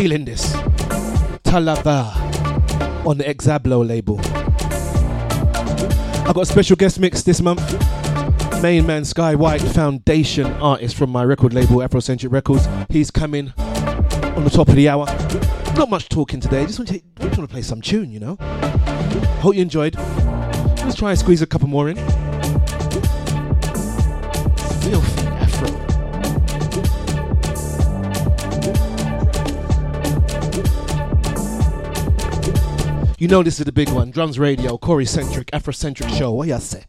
feeling this. Talava on the Exablo label. I got a special guest mix this month. Main man Sky White, foundation artist from my record label Afrocentric Records. He's coming on the top of the hour. Not much talking today, just want to, just want to play some tune, you know. Hope you enjoyed. Let's try and squeeze a couple more in. You know this is the big one. Drums Radio, Cory Centric, Afrocentric show. What y'all say?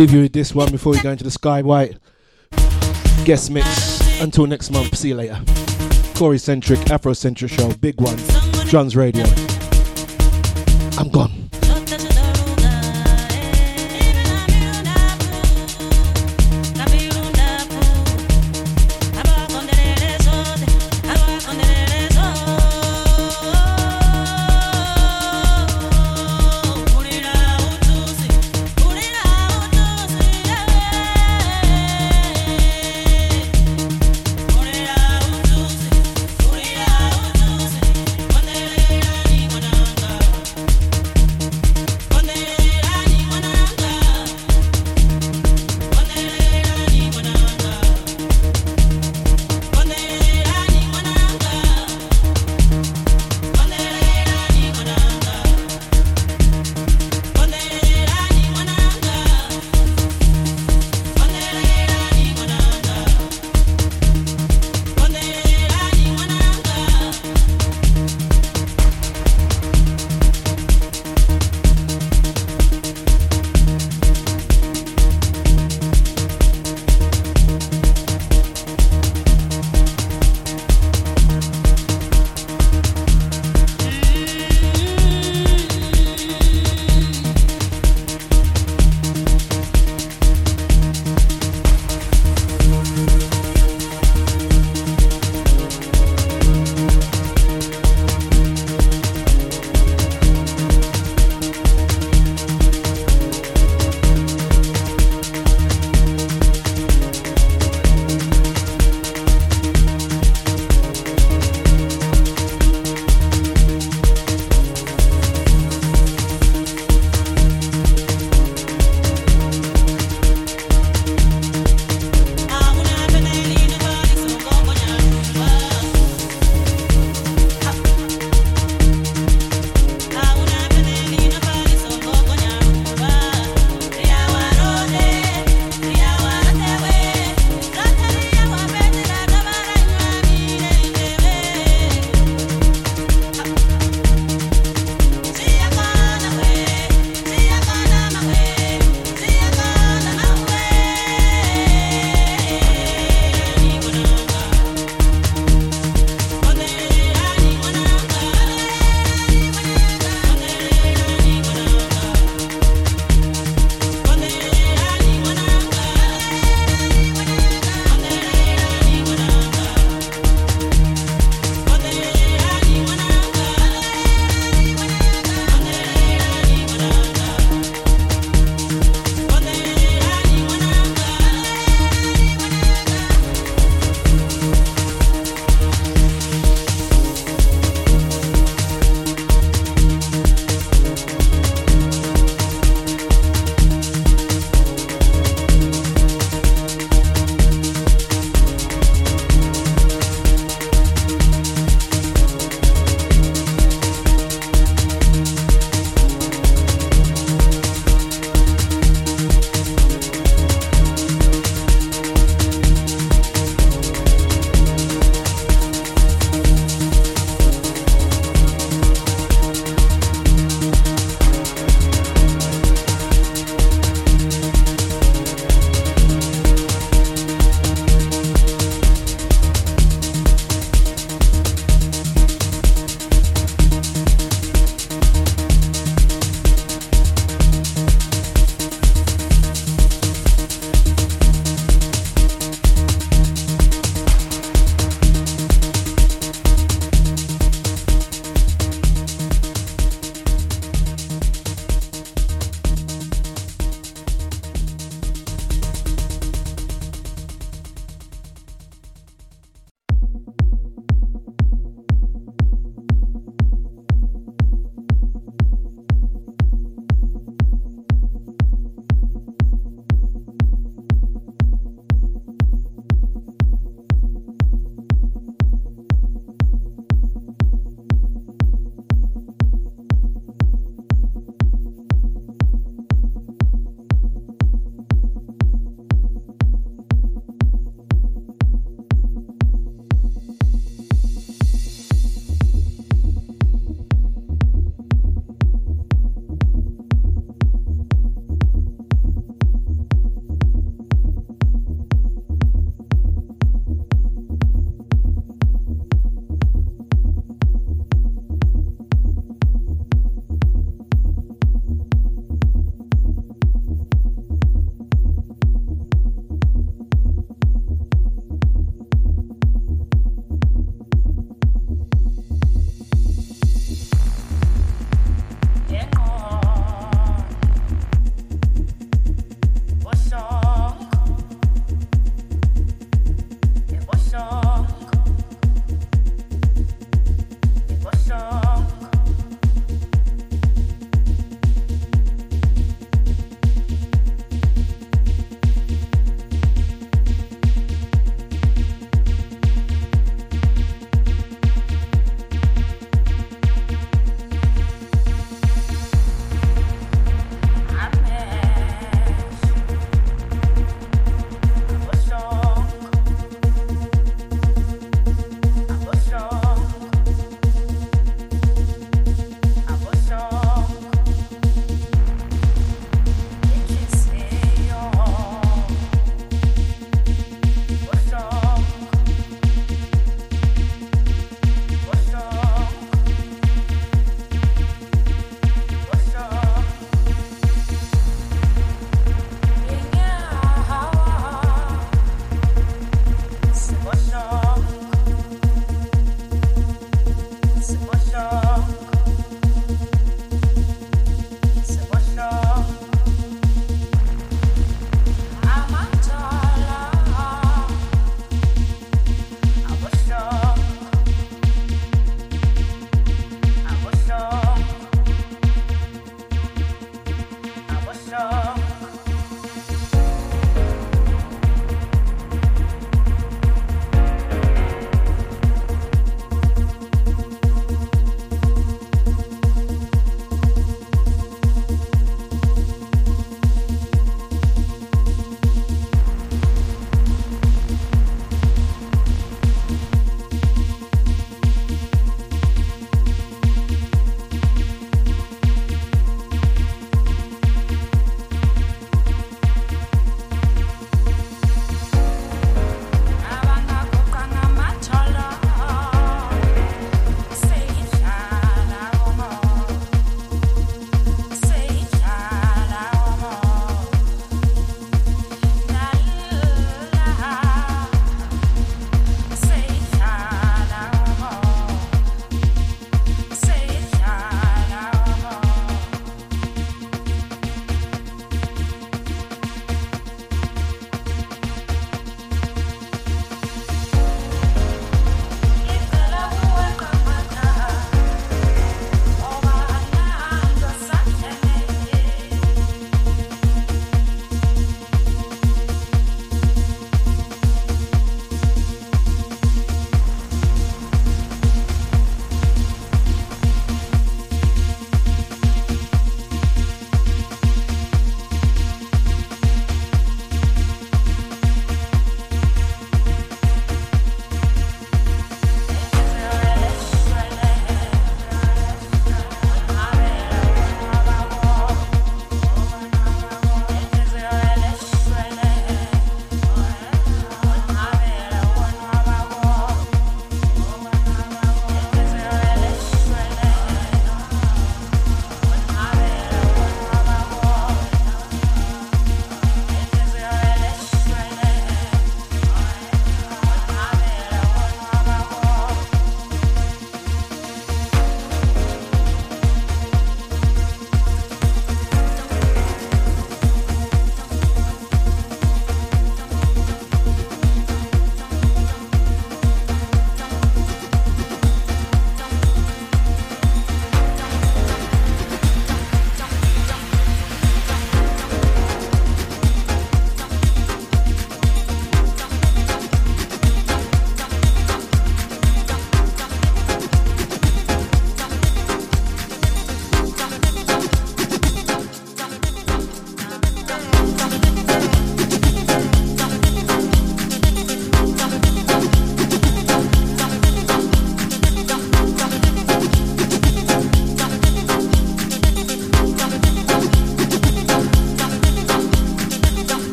Leave you with this one before we go into the Sky White guest mix. Until next month, see you later. Cory Centric, Afrocentric show, big one, Drums Radio. I'm gone.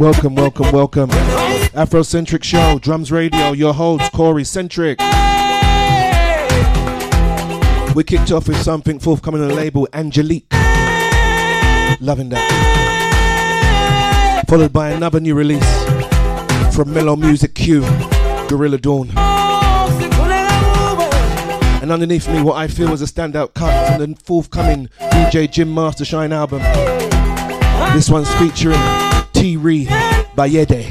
Welcome, welcome, welcome. Afrocentric show, drums radio, your host, Cory Centric. We kicked off with something forthcoming on the label, Angelique. Loving that. Followed by another new release from Mellow Music Q, Gorilla Dawn. And underneath me, what I feel was a standout cut from the forthcoming DJ Jim Master Shine album. This one's featuring T. Bayede.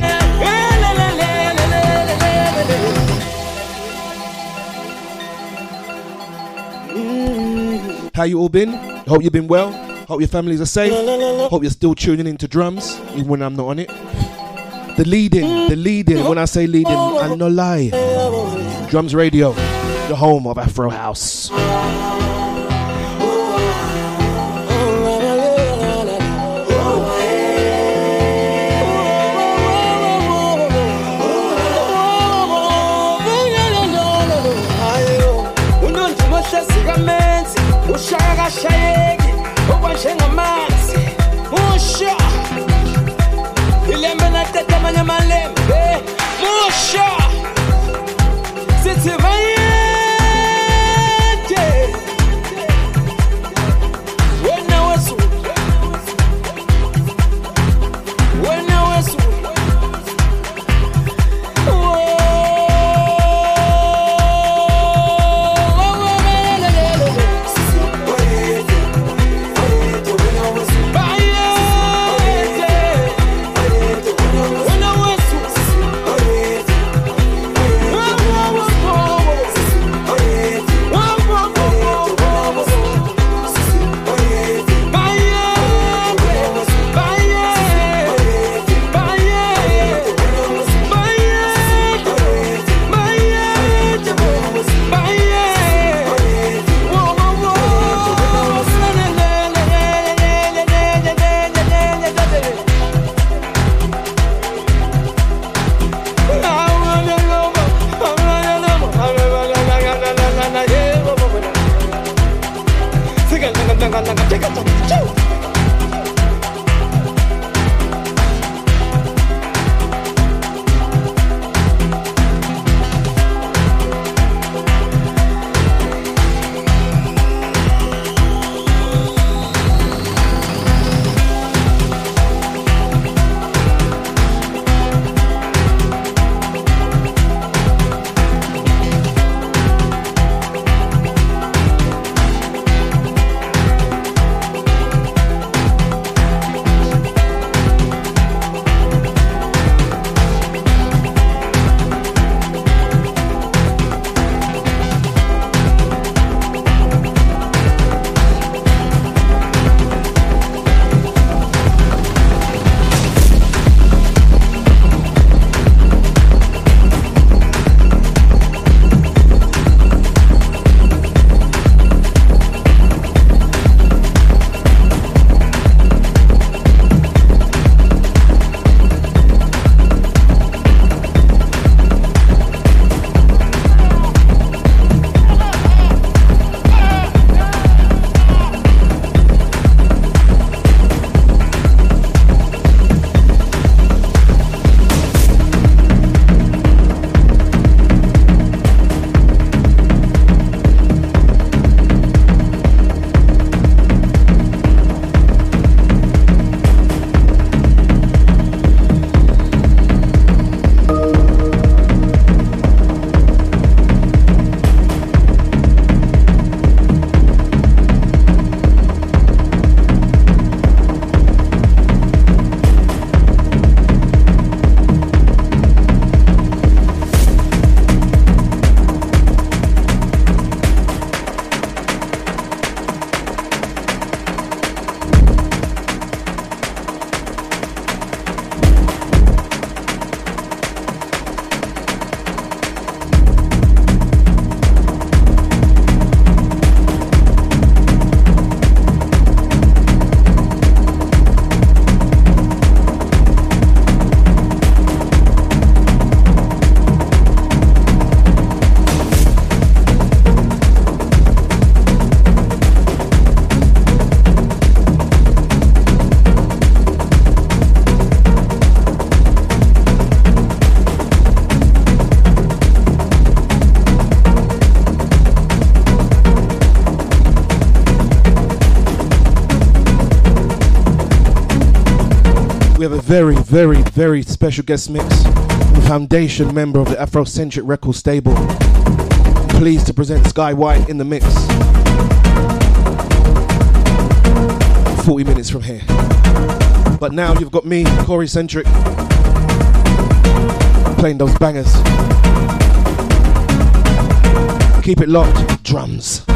How you all been? Hope you've been well. Hope your families are safe. Hope you're still tuning into drums, even when I'm not on it. The leading, the leading. When I say leading, I'm no lie. Drums Radio, the home of Afro House. Musha very, very, very special guest mix. The foundation member of the Afrocentric Record stable. Pleased to present Sky White in the mix. 40 minutes from here. But now you've got me, Cory Centric, playing those bangers. Keep it locked, drums.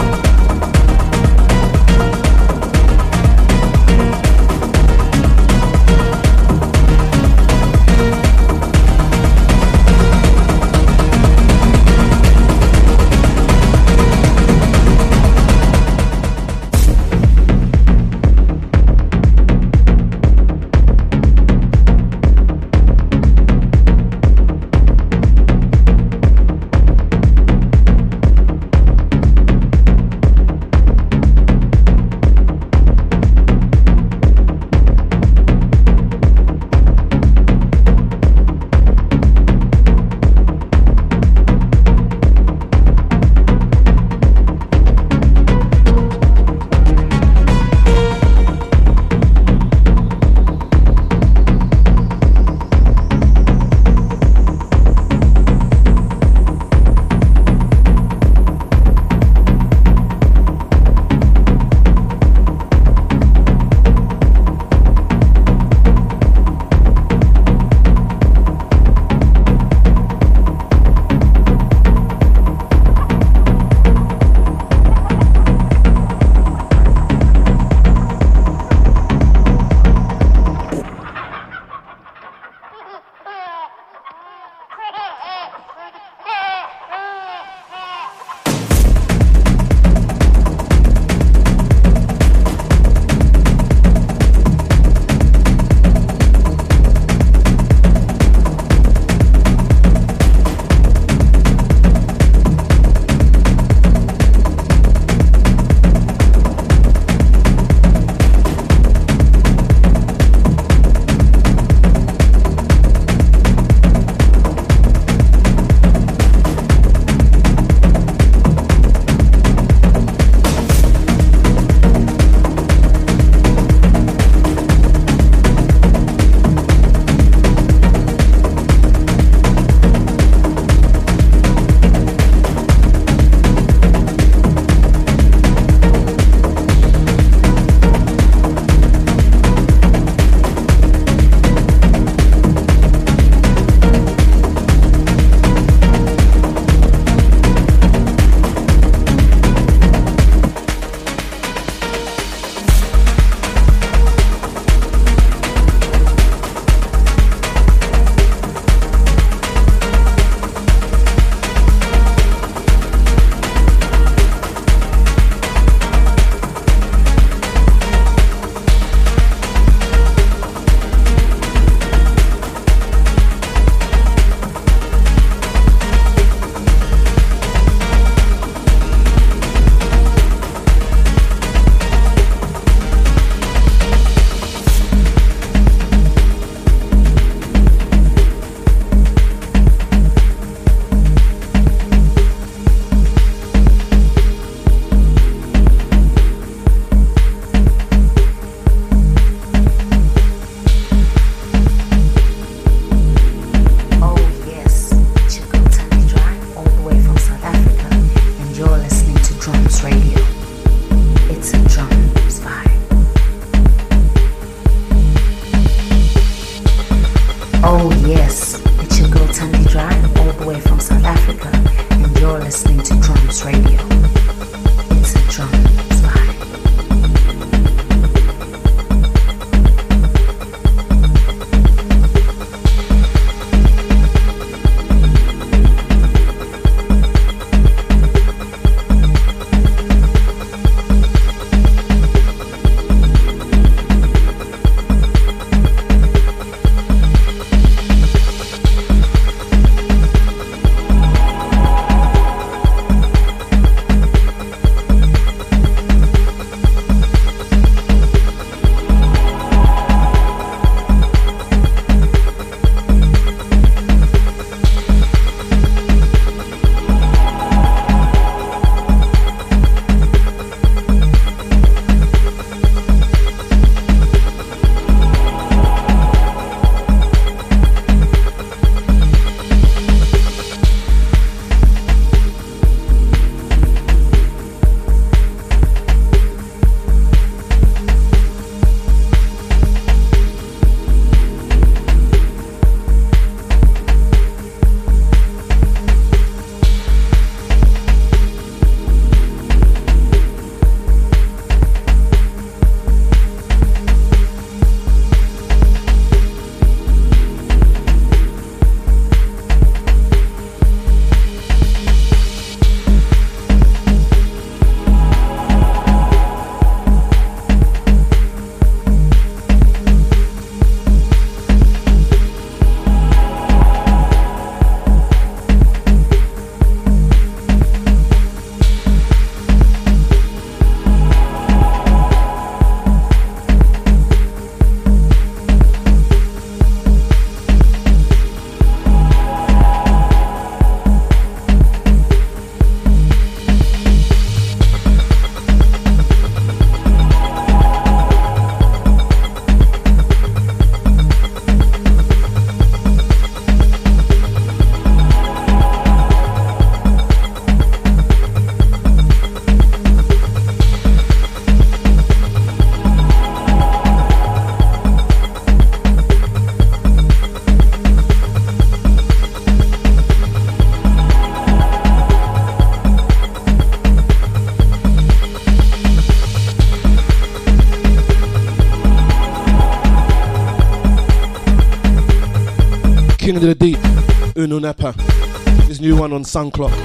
Sun Clock,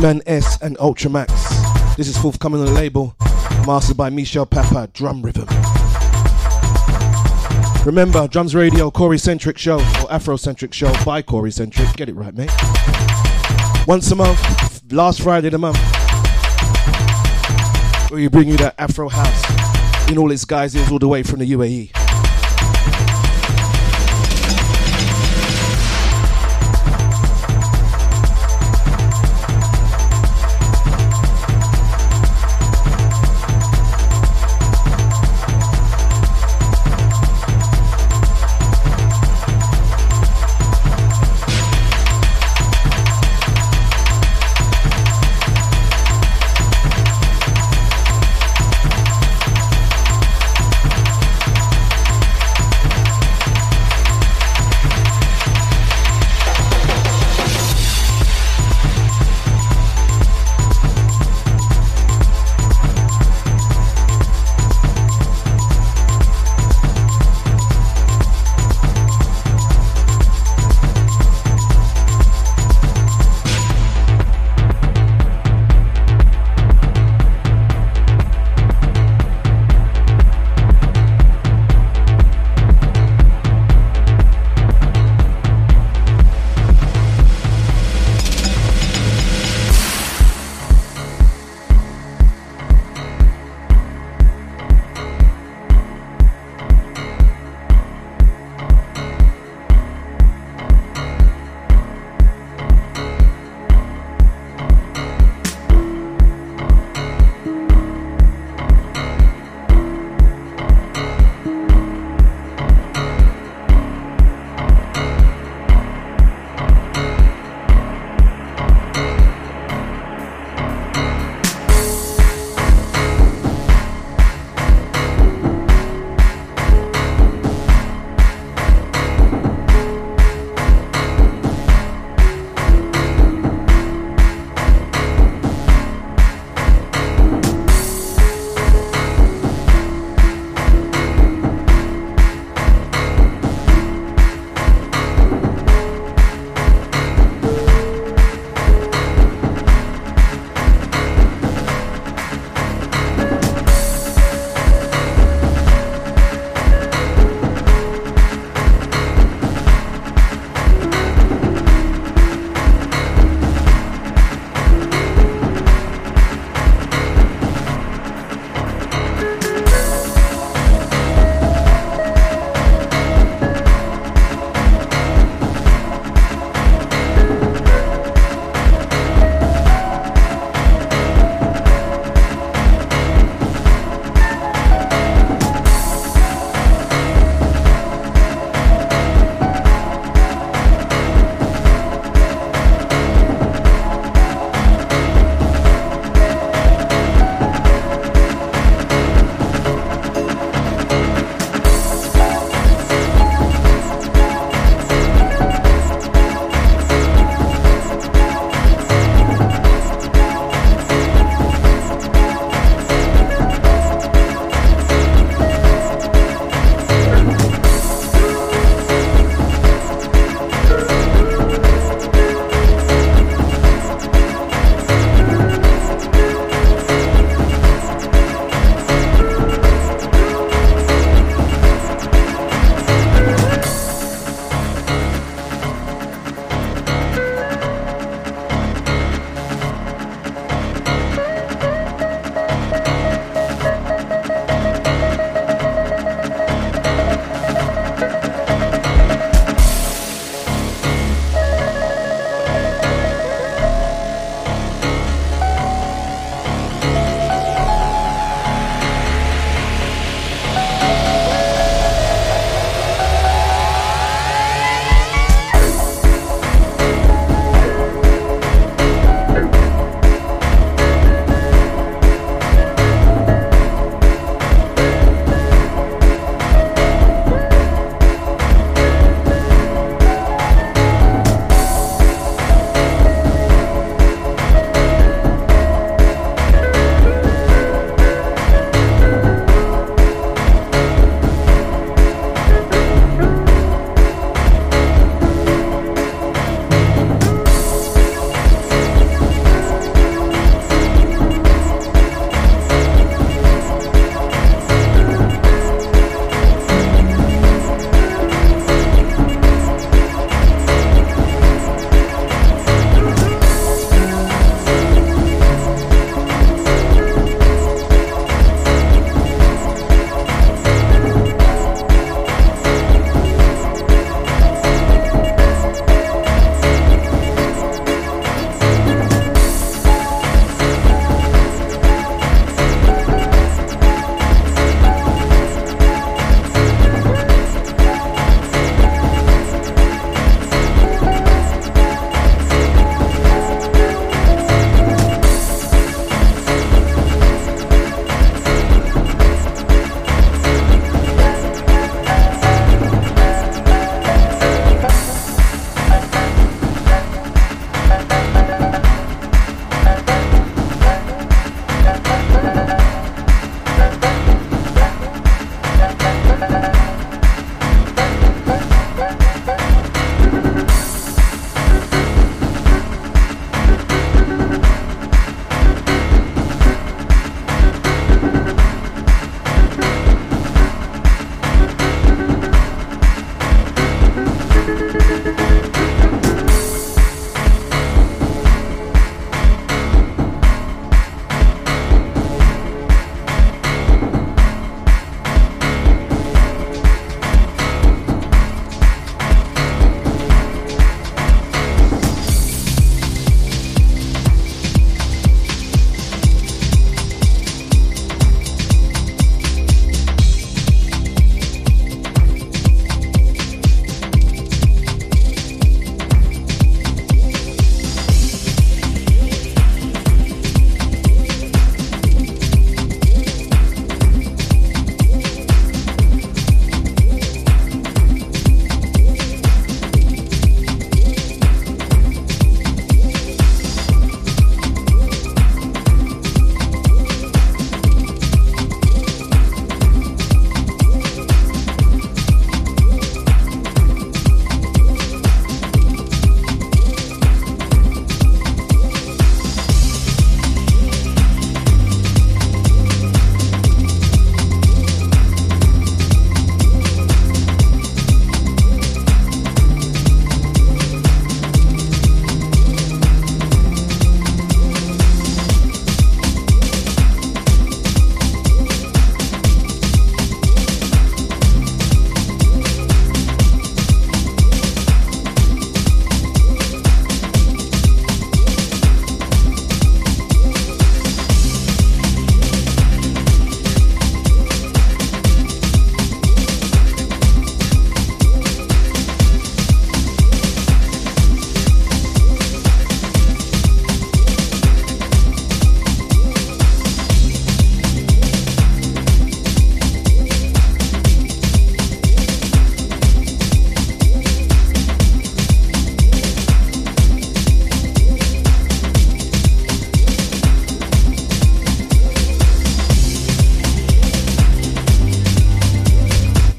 E-Man S and Ultramax. This is forthcoming on the label, mastered by Michel Papa, Drum Rhythm. Remember, Drums Radio, Cory Centric Show, or Afrocentric Show by Cory Centric. Get it right, mate. Once a month, last Friday of the month, where we bring you that Afro House in all its guises, all the way from the UAE.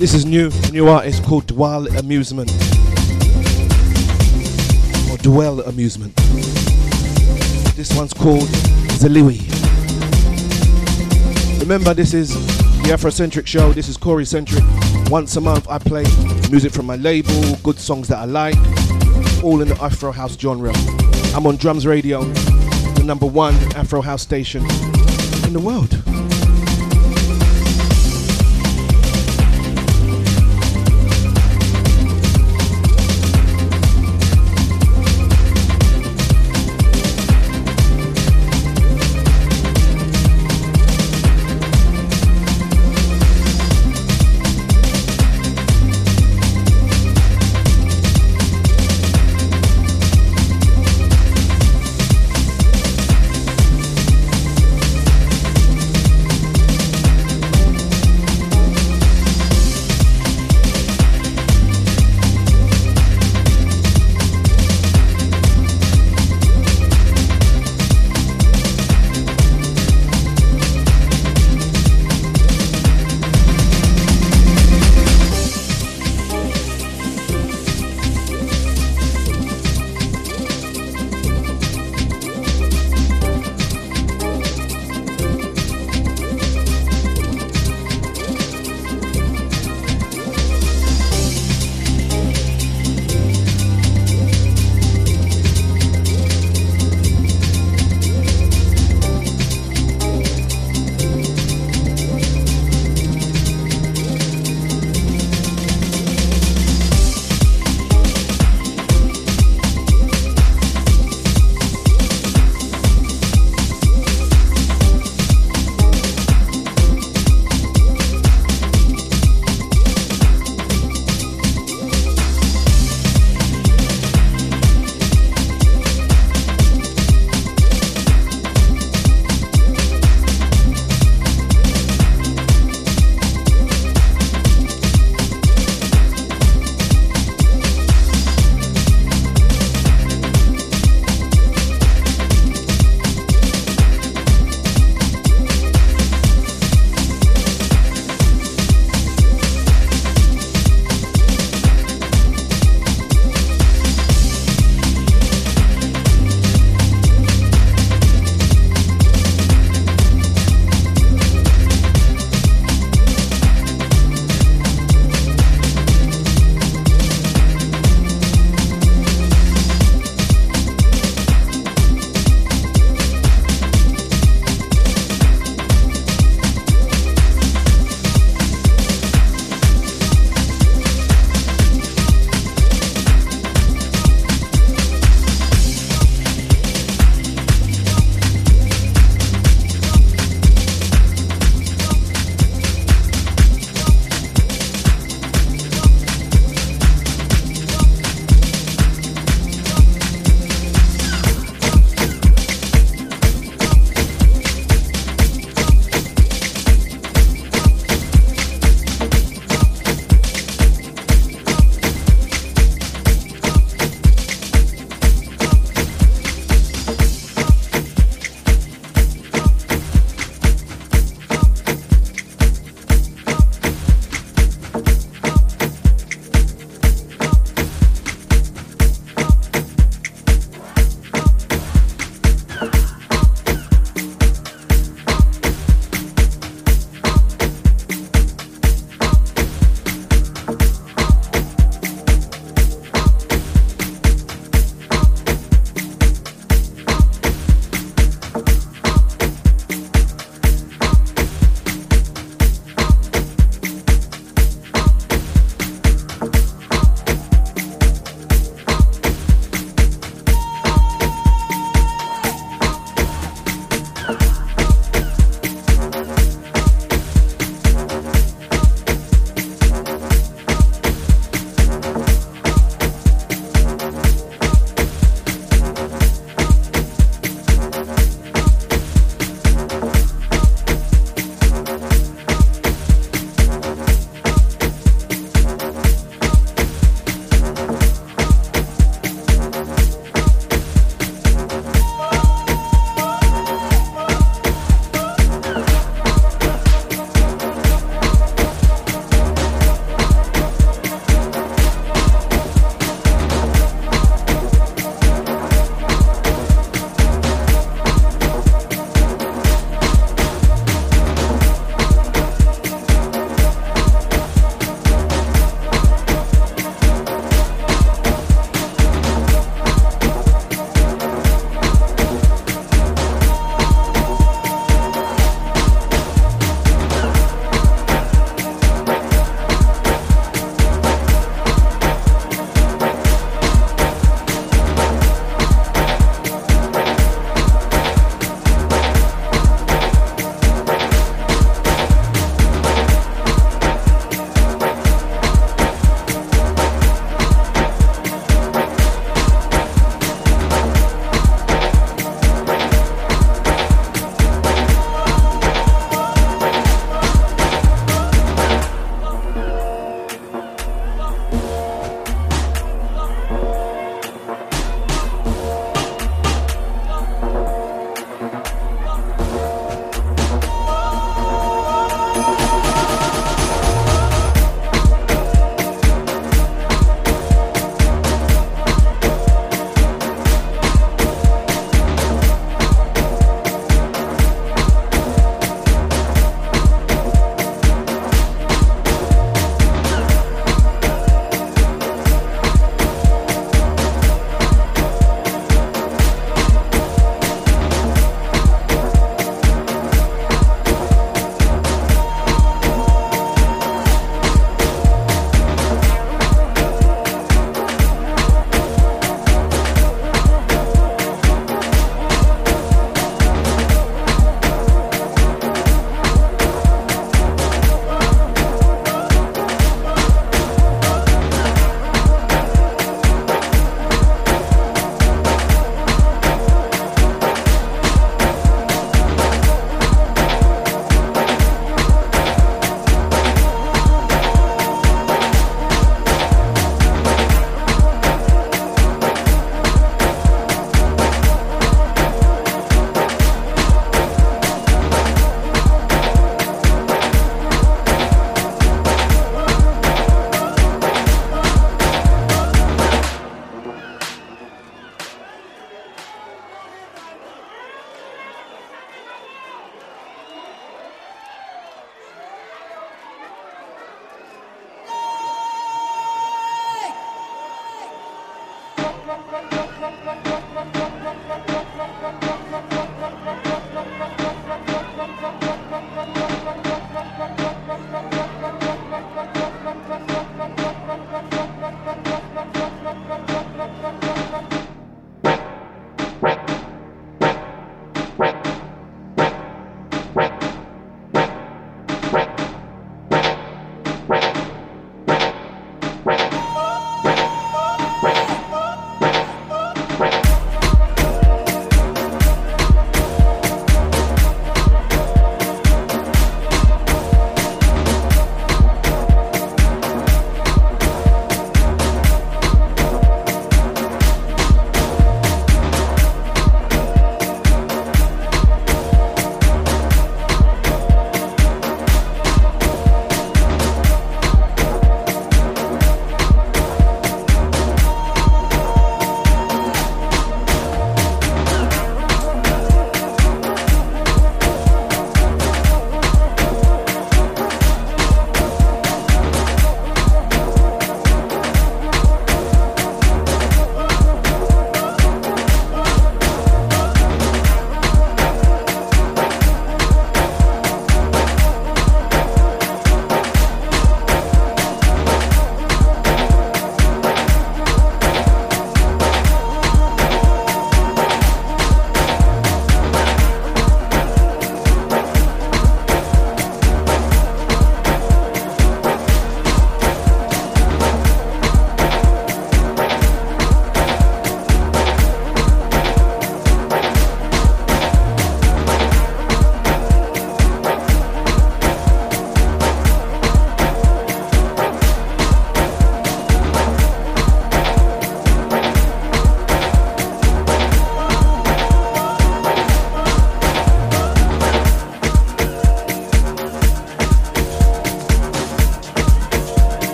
This is new, new artist called Dwell Amusement. Or Dwell Amusement. This one's called Zaliwi. Remember, this is the Afrocentric show. This is Cory Centric. Once a month, I play music from my label, good songs that I like, all in the Afro House genre. I'm on Drums Radio, the number one Afro House station in the world.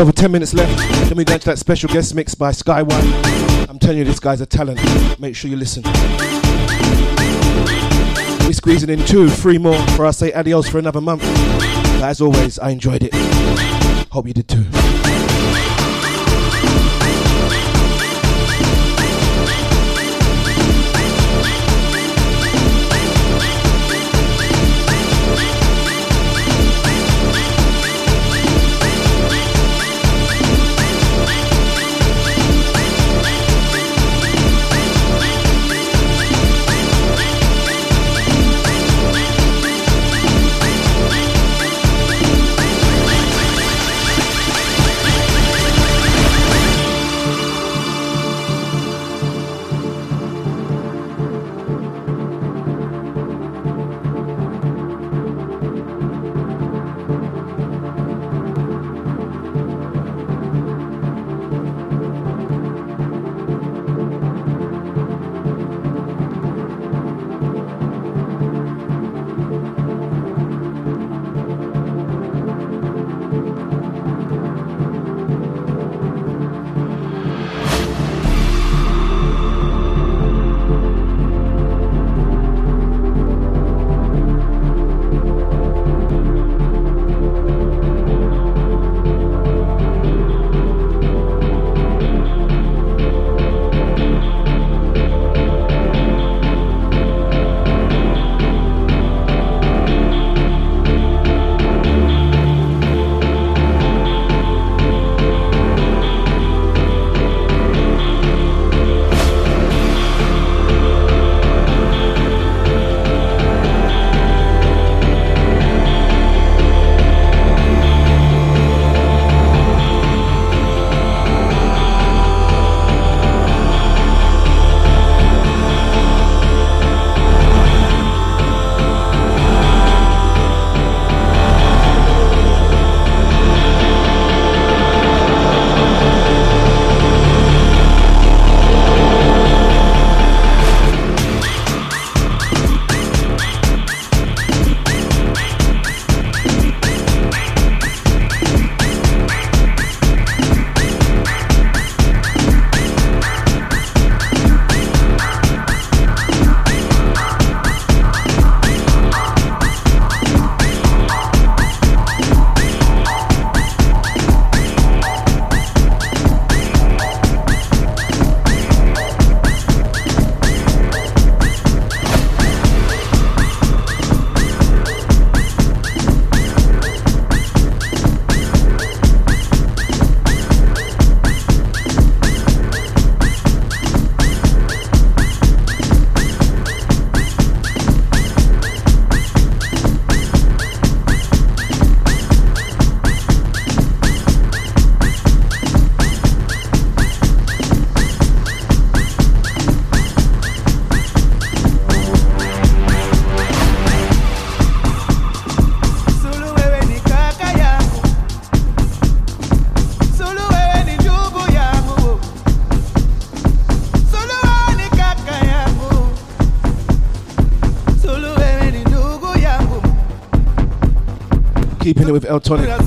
Just over 10 minutes left. Then we go into that special guest mix by Sky One. I'm telling you, this guy's a talent. Make sure you listen. We're squeezing in two, three more for I say adios for another month. But as always, I enjoyed it. Hope you did too.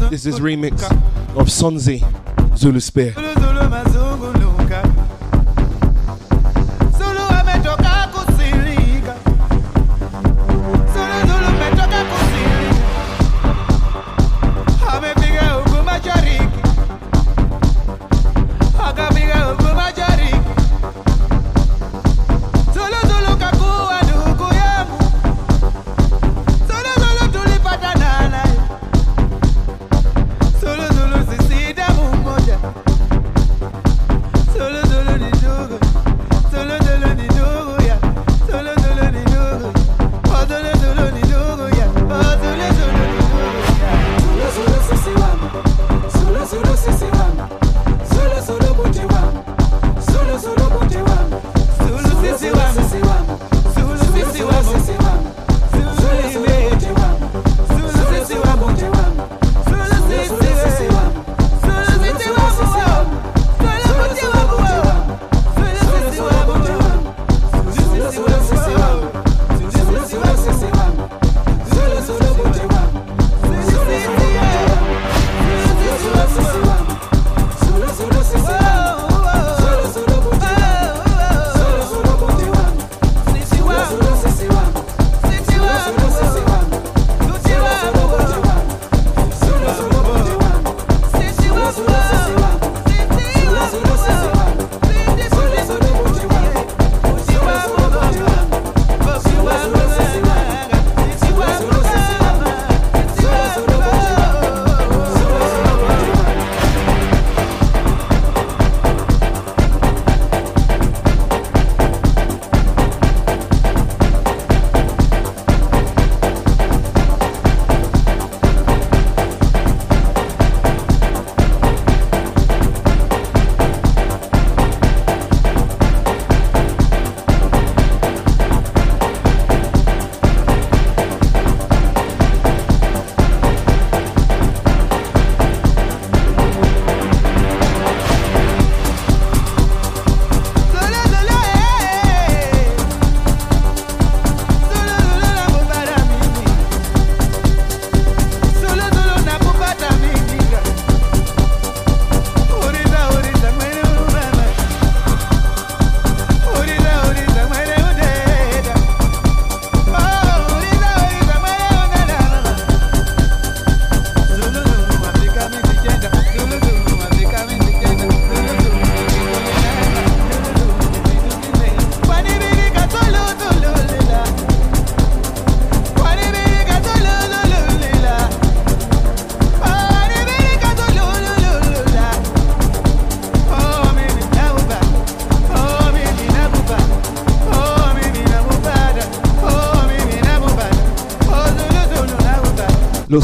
This is remix of Sonzi, Zulu Spear.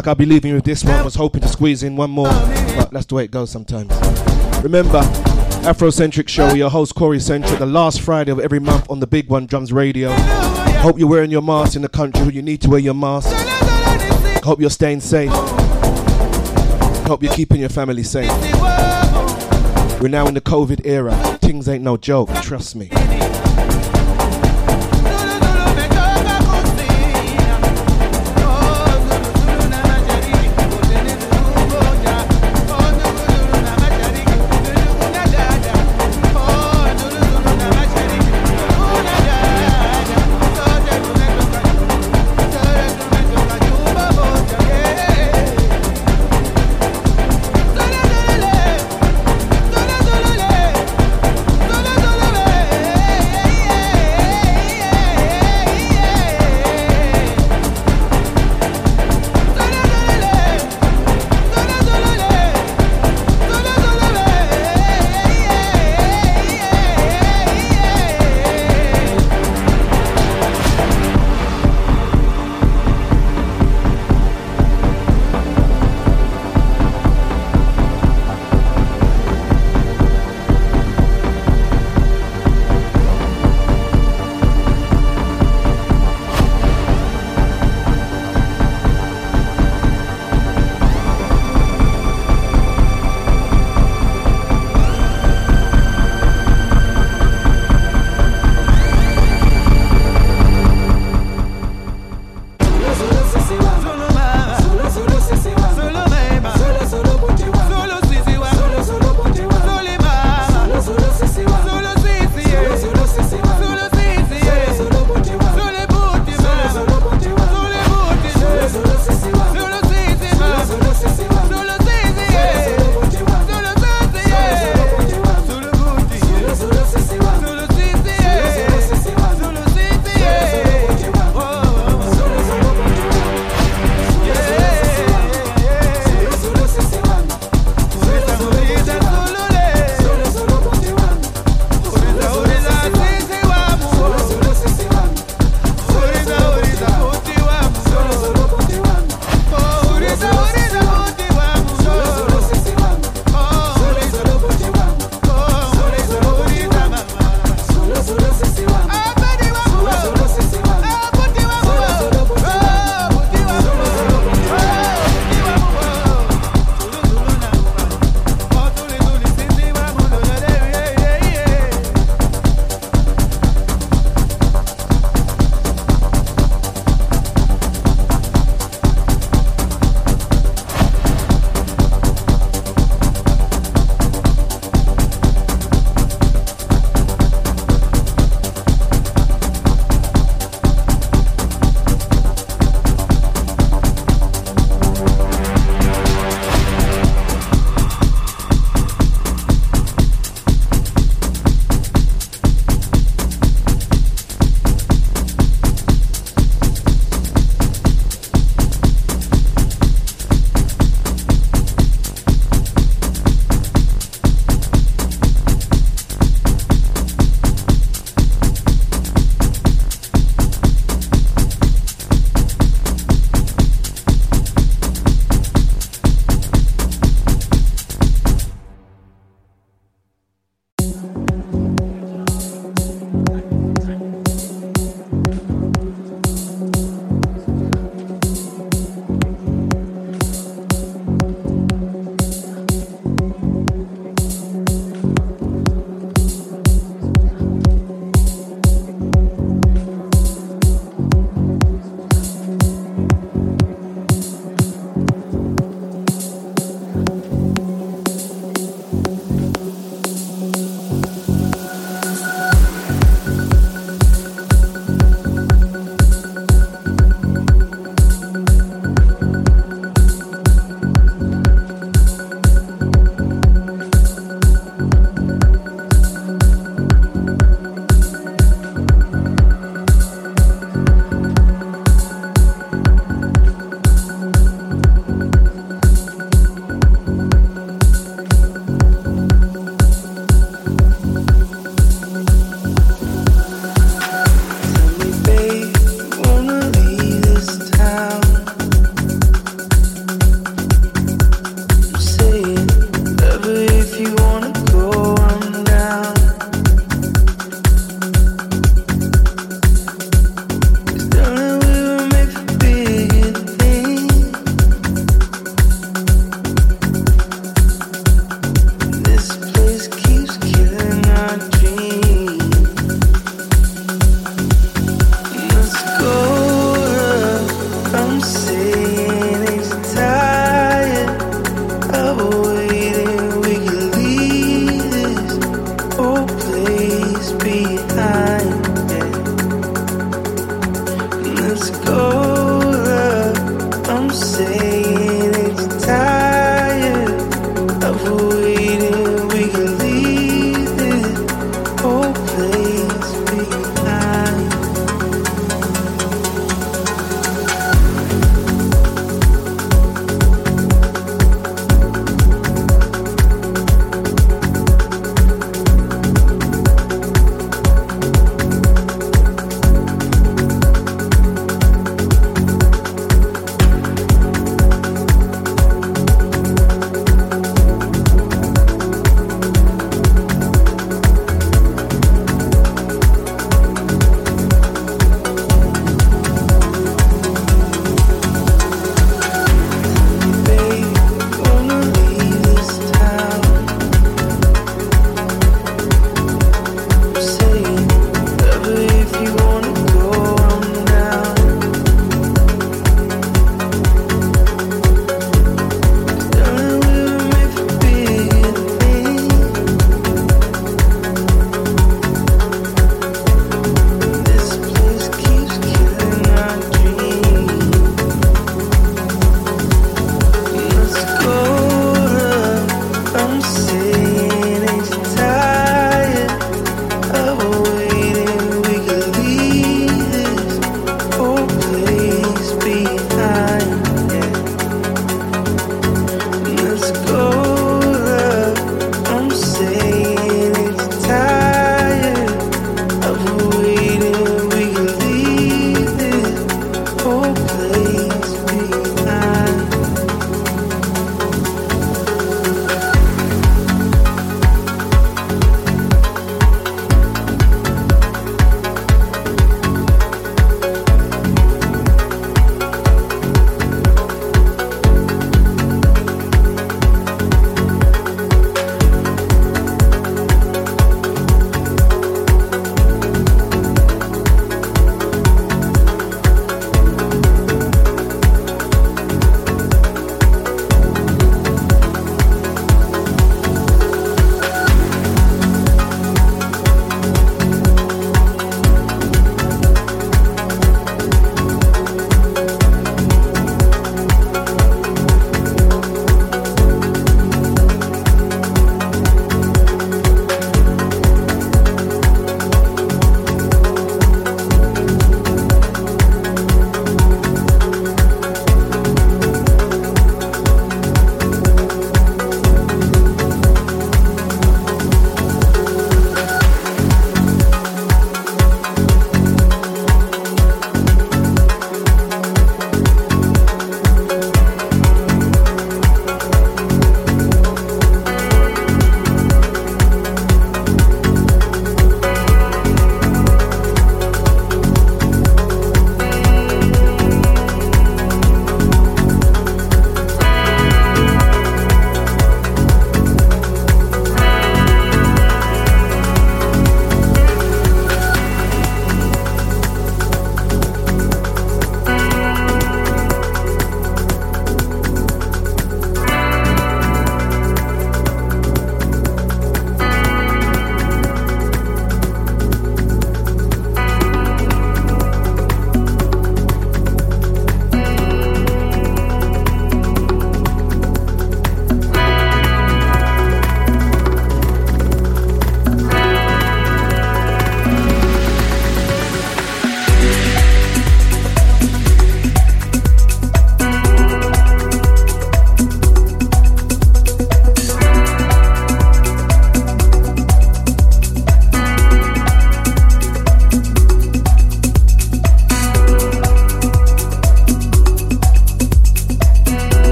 Like I'll be leaving with this one. Was hoping to squeeze in one more, but that's the way it goes sometimes. Remember, Afrocentric Show, your host Cory Centric, the last Friday of every month on the Big One Drums Radio. Hope you're wearing your mask in the country you need to wear your mask. Hope you're staying safe. Hope you're keeping your family safe. We're now in the COVID era. Things ain't no joke, trust me.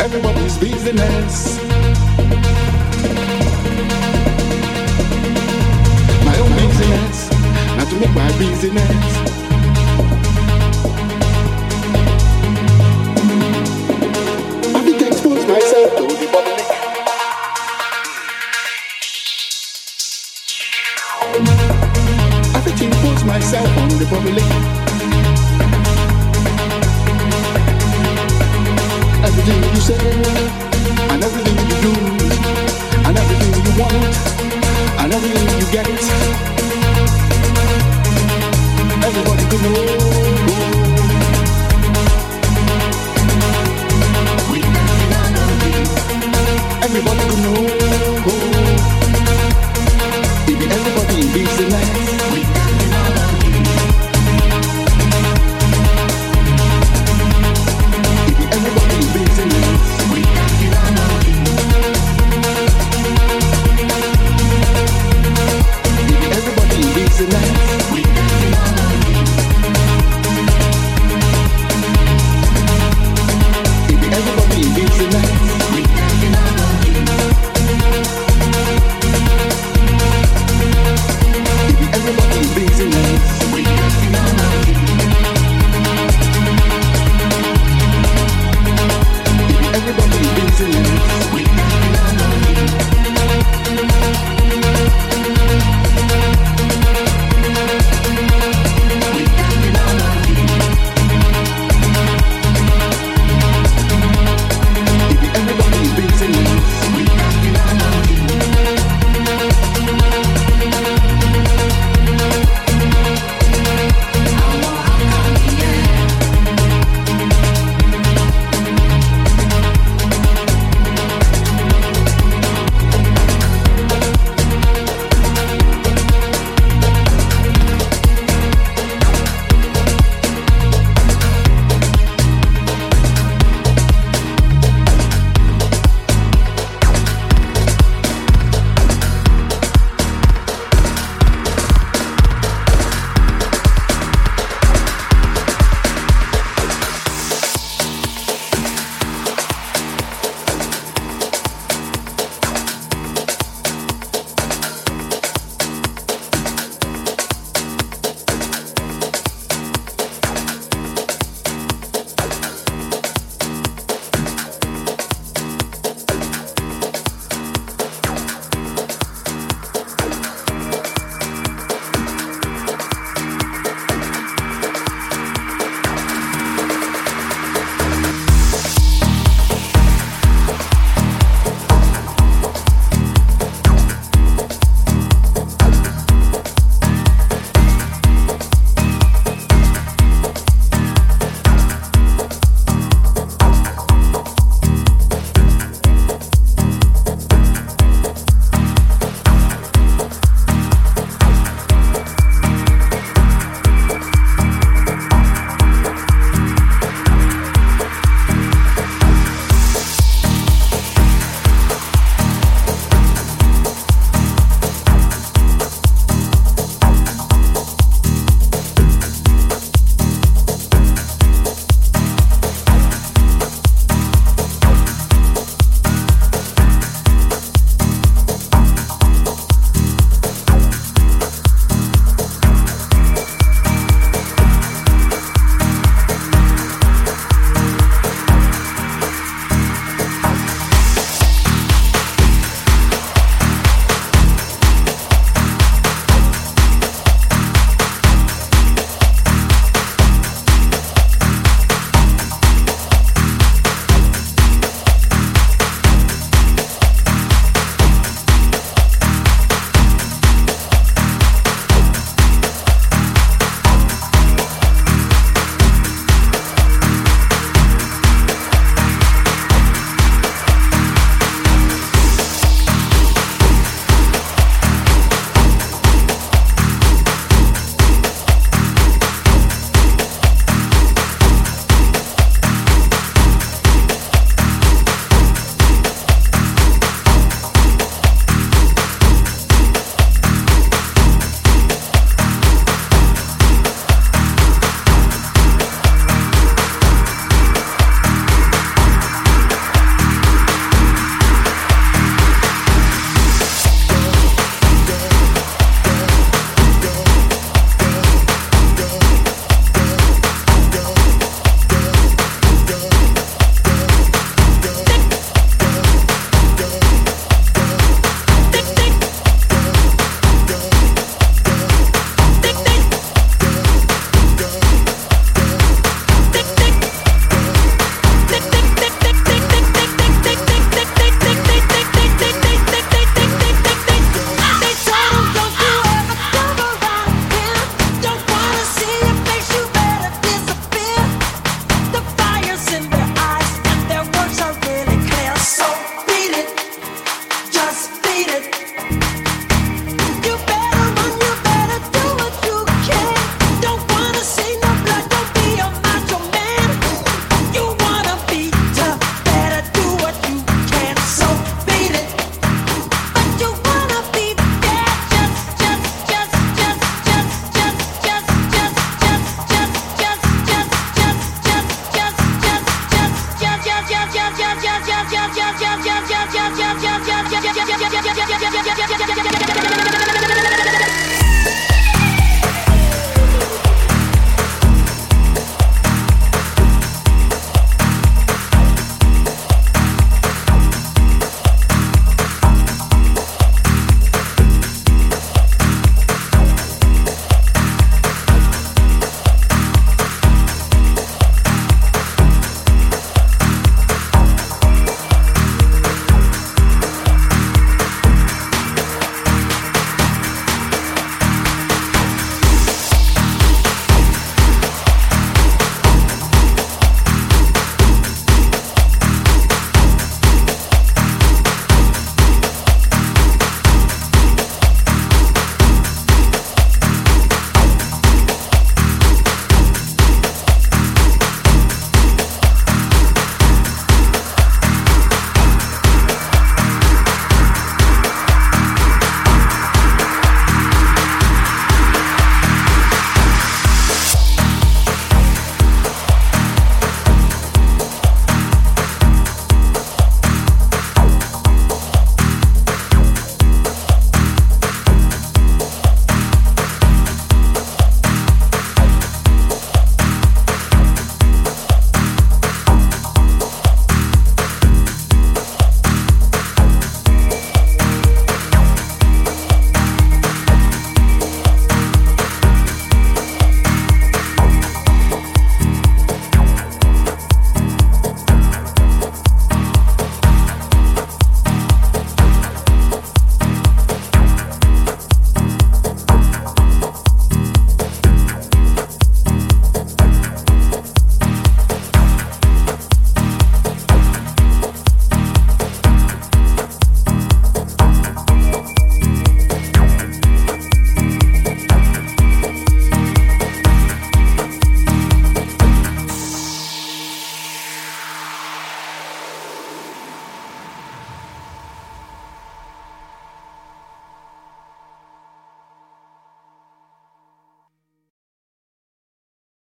everybody's business. My own business, not to make my business.